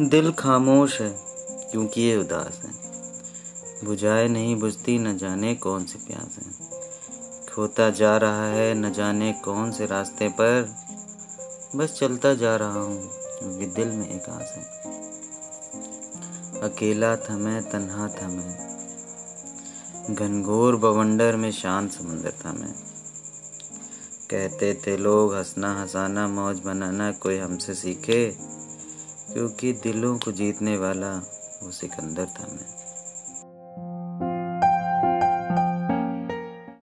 दिल खामोश है, क्योंकि ये उदास है। बुझाए नहीं बुझती, न जाने कौन सी प्यास है। खोता जा रहा है, न जाने कौन से रास्ते पर। बस चलता जा रहा हूँ, क्योंकि दिल में एक आस है। अकेला था मैं तन्हा था मैं घनघोर बवंडर में शांत समंदर था मैं कहते थे लोग, हंसना हंसाना, मौज बनाना कोई हमसे सीखे। क्योंकि दिलों को जीतने वाला वो सिकंदर था मैं।